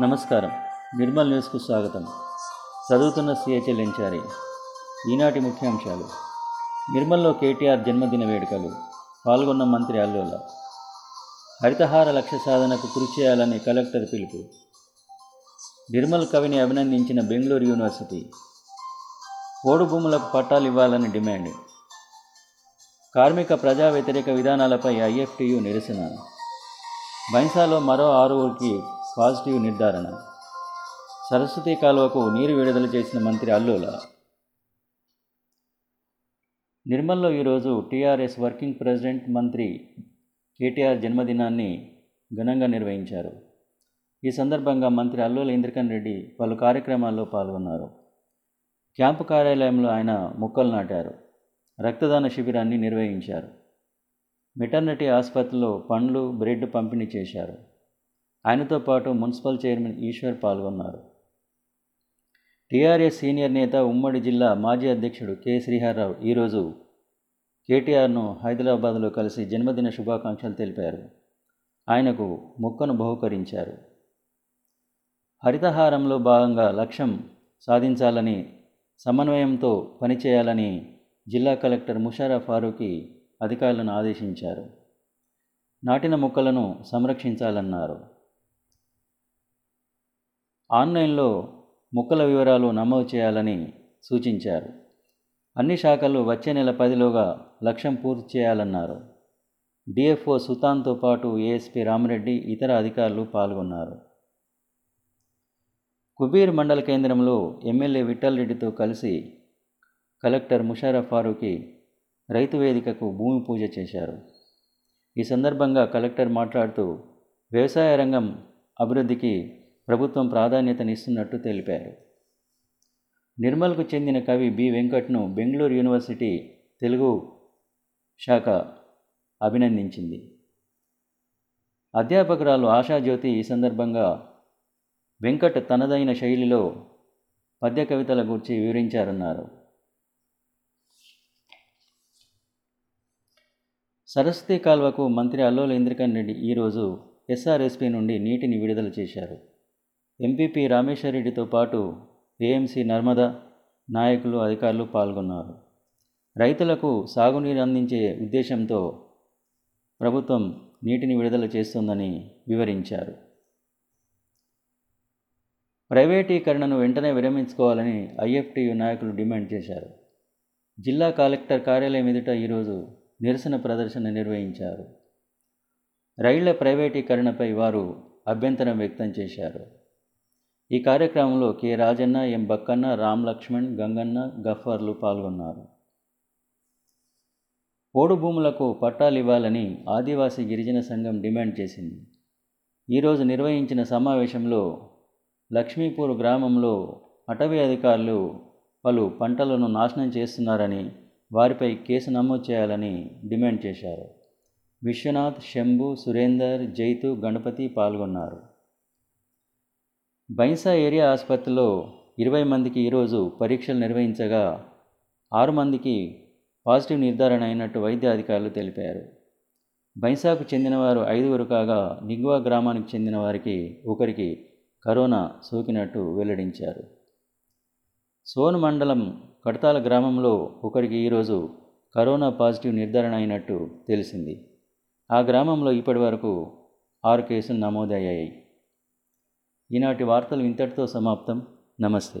నమస్కారం. నిర్మల్ న్యూస్కు స్వాగతం. చదువుతున్న సిహెచ్ఎల్ ఎంచారి ఈనాటి ముఖ్యాంశాలు. నిర్మల్లో కేటీఆర్ జన్మదిన వేడుకలు. పాల్గొన్న మంత్రి అల్లోల. హరితహార లక్ష్య సాధనకు కృషి చేయాలని కలెక్టర్ పిలుపు. నిర్మల్ కవిని అభినందించిన బెంగళూరు యూనివర్సిటీ. ఓడు భూములకు పట్టాలు ఇవ్వాలని డిమాండ్. కార్మిక ప్రజా వ్యతిరేక విధానాలపై ఐఎఫ్టియు నిరసన. బైన్సాలో మరో ఆరుగురికి పాజిటివ్ నిర్ధారణ. సరస్వతి కాలువకు నీరు విడుదల చేసిన మంత్రి అల్లుల. నిర్మల్లో ఈరోజు టీఆర్ఎస్ వర్కింగ్ ప్రెసిడెంట్ మంత్రి కేటీఆర్ జన్మదినాన్ని ఘనంగా నిర్వహించారు. ఈ సందర్భంగా మంత్రి అల్లుల ఇంద్రకన్ రెడ్డి పలు కార్యక్రమాల్లో పాల్గొన్నారు. క్యాంపు కార్యాలయంలో ఆయన మొక్కలు నాటారు. రక్తదాన శిబిరాన్ని నిర్వహించారు. మెటర్నిటీ ఆసుపత్రిలో పండ్లు బ్రెడ్ పంపిణీ చేశారు. ఆయనతో పాటు మున్సిపల్ చైర్మన్ ఈశ్వర్ పాల్గొన్నారు. టీఆర్ఎస్ సీనియర్ నేత ఉమ్మడి జిల్లా మాజీ అధ్యక్షుడు కె శ్రీహర్రావు ఈరోజు కేటీఆర్ను హైదరాబాద్లో కలిసి జన్మదిన శుభాకాంక్షలు తెలిపారు. ఆయనకు మొక్కను బహుకరించారు. హరితహారంలో భాగంగా లక్ష్యం సాధించాలని సమన్వయంతో పనిచేయాలని జిల్లా కలెక్టర్ ముషారా ఫారూఖీ అధికారులను ఆదేశించారు. నాటిన మొక్కలను సంరక్షించాలన్నారు. ఆన్లైన్లో మొక్కల వివరాలు నమోదు చేయాలని సూచించారు. అన్ని శాఖలు వచ్చే నెల పదిలోగా లక్ష్యం పూర్తి చేయాలన్నారు. డిఎఫ్ఓ సుతాన్తో పాటు ఏఎస్పీ రామరెడ్డి ఇతర అధికారులు పాల్గొన్నారు. కుబీర్ మండల కేంద్రంలో ఎమ్మెల్యే విఠల్ రెడ్డితో కలిసి కలెక్టర్ ముషారఫ్ ఫారూకి రైతు వేదికకు భూమి పూజ చేశారు. ఈ సందర్భంగా కలెక్టర్ మాట్లాడుతూ వ్యవసాయ రంగం అభివృద్ధికి ప్రభుత్వం ప్రాధాన్యతనిస్తున్నట్టు తెలిపారు. నిర్మల్కు చెందిన కవి బి వెంకట్ను బెంగళూరు యూనివర్సిటీ తెలుగు శాఖ అభినందించింది. అధ్యాపకురాలు ఆశాజ్యోతి ఈ సందర్భంగా వెంకట్ తనదైన శైలిలో పద్య కవితల గురించి వివరించారన్నారు. సరస్వతి కాల్వకు మంత్రి అల్లోల ఇంద్రకరణ్ రెడ్డి ఈరోజు ఎస్ఆర్ఎస్పీ నుండి నీటిని విడుదల చేశారు. ఎంపీపీ రామేశ్వరరెడ్డితో పాటు ఏఎంసీ నర్మదా నాయకులు అధికారులు పాల్గొన్నారు. రైతులకు సాగునీరు అందించే ఉద్దేశంతో ప్రభుత్వం నీటిని విడుదల చేస్తుందని వివరించారు. ప్రైవేటీకరణను వెంటనే విరమించుకోవాలని ఐఎఫ్టీయు నాయకులు డిమాండ్ చేశారు. జిల్లా కలెక్టర్ కార్యాలయం ఎదుట ఈరోజు నిరసన ప్రదర్శన నిర్వహించారు. రైళ్ళ ప్రైవేటీకరణపై వారు అభ్యంతరం వ్యక్తం చేశారు. ఈ కార్యక్రమంలో కె రాజన్న ఎం బక్కన్న రామ్ లక్ష్మణ్ గంగన్న గఫ్ఫర్లు పాల్గొన్నారు. పోడు భూములకు పట్టాలు ఇవ్వాలని ఆదివాసీ గిరిజన సంఘం డిమాండ్ చేసింది. ఈరోజు నిర్వహించిన సమావేశంలో లక్ష్మీపూర్ గ్రామంలో అటవీ అధికారులు పలు పంటలను నాశనం చేస్తున్నారని వారిపై కేసు నమోదు చేయాలని డిమాండ్ చేశారు. విశ్వనాథ్ శంభు సురేందర్ జైతు గణపతి పాల్గొన్నారు. బైంసా ఏరియా ఆసుపత్రిలో ఇరవై మందికి ఈరోజు పరీక్షలు నిర్వహించగా ఆరు మందికి పాజిటివ్ నిర్ధారణ అయినట్టు వైద్య అధికారులు తెలిపారు. బైంసాకు చెందినవారు ఐదుగురు కాగా నిగ్వా గ్రామానికి చెందిన వారికి ఒకరికి కరోనా సోకినట్టు వెల్లడించారు. సోన్ మండలం కడతాల గ్రామంలో ఒకరికి ఈరోజు కరోనా పాజిటివ్ నిర్ధారణ అయినట్టు తెలిసింది. ఆ గ్రామంలో ఇప్పటి వరకు ఆరు కేసులు నమోదయ్యాయి. ఈనాటి వార్తలు ఇంతటితో సమాప్తం. నమస్తే.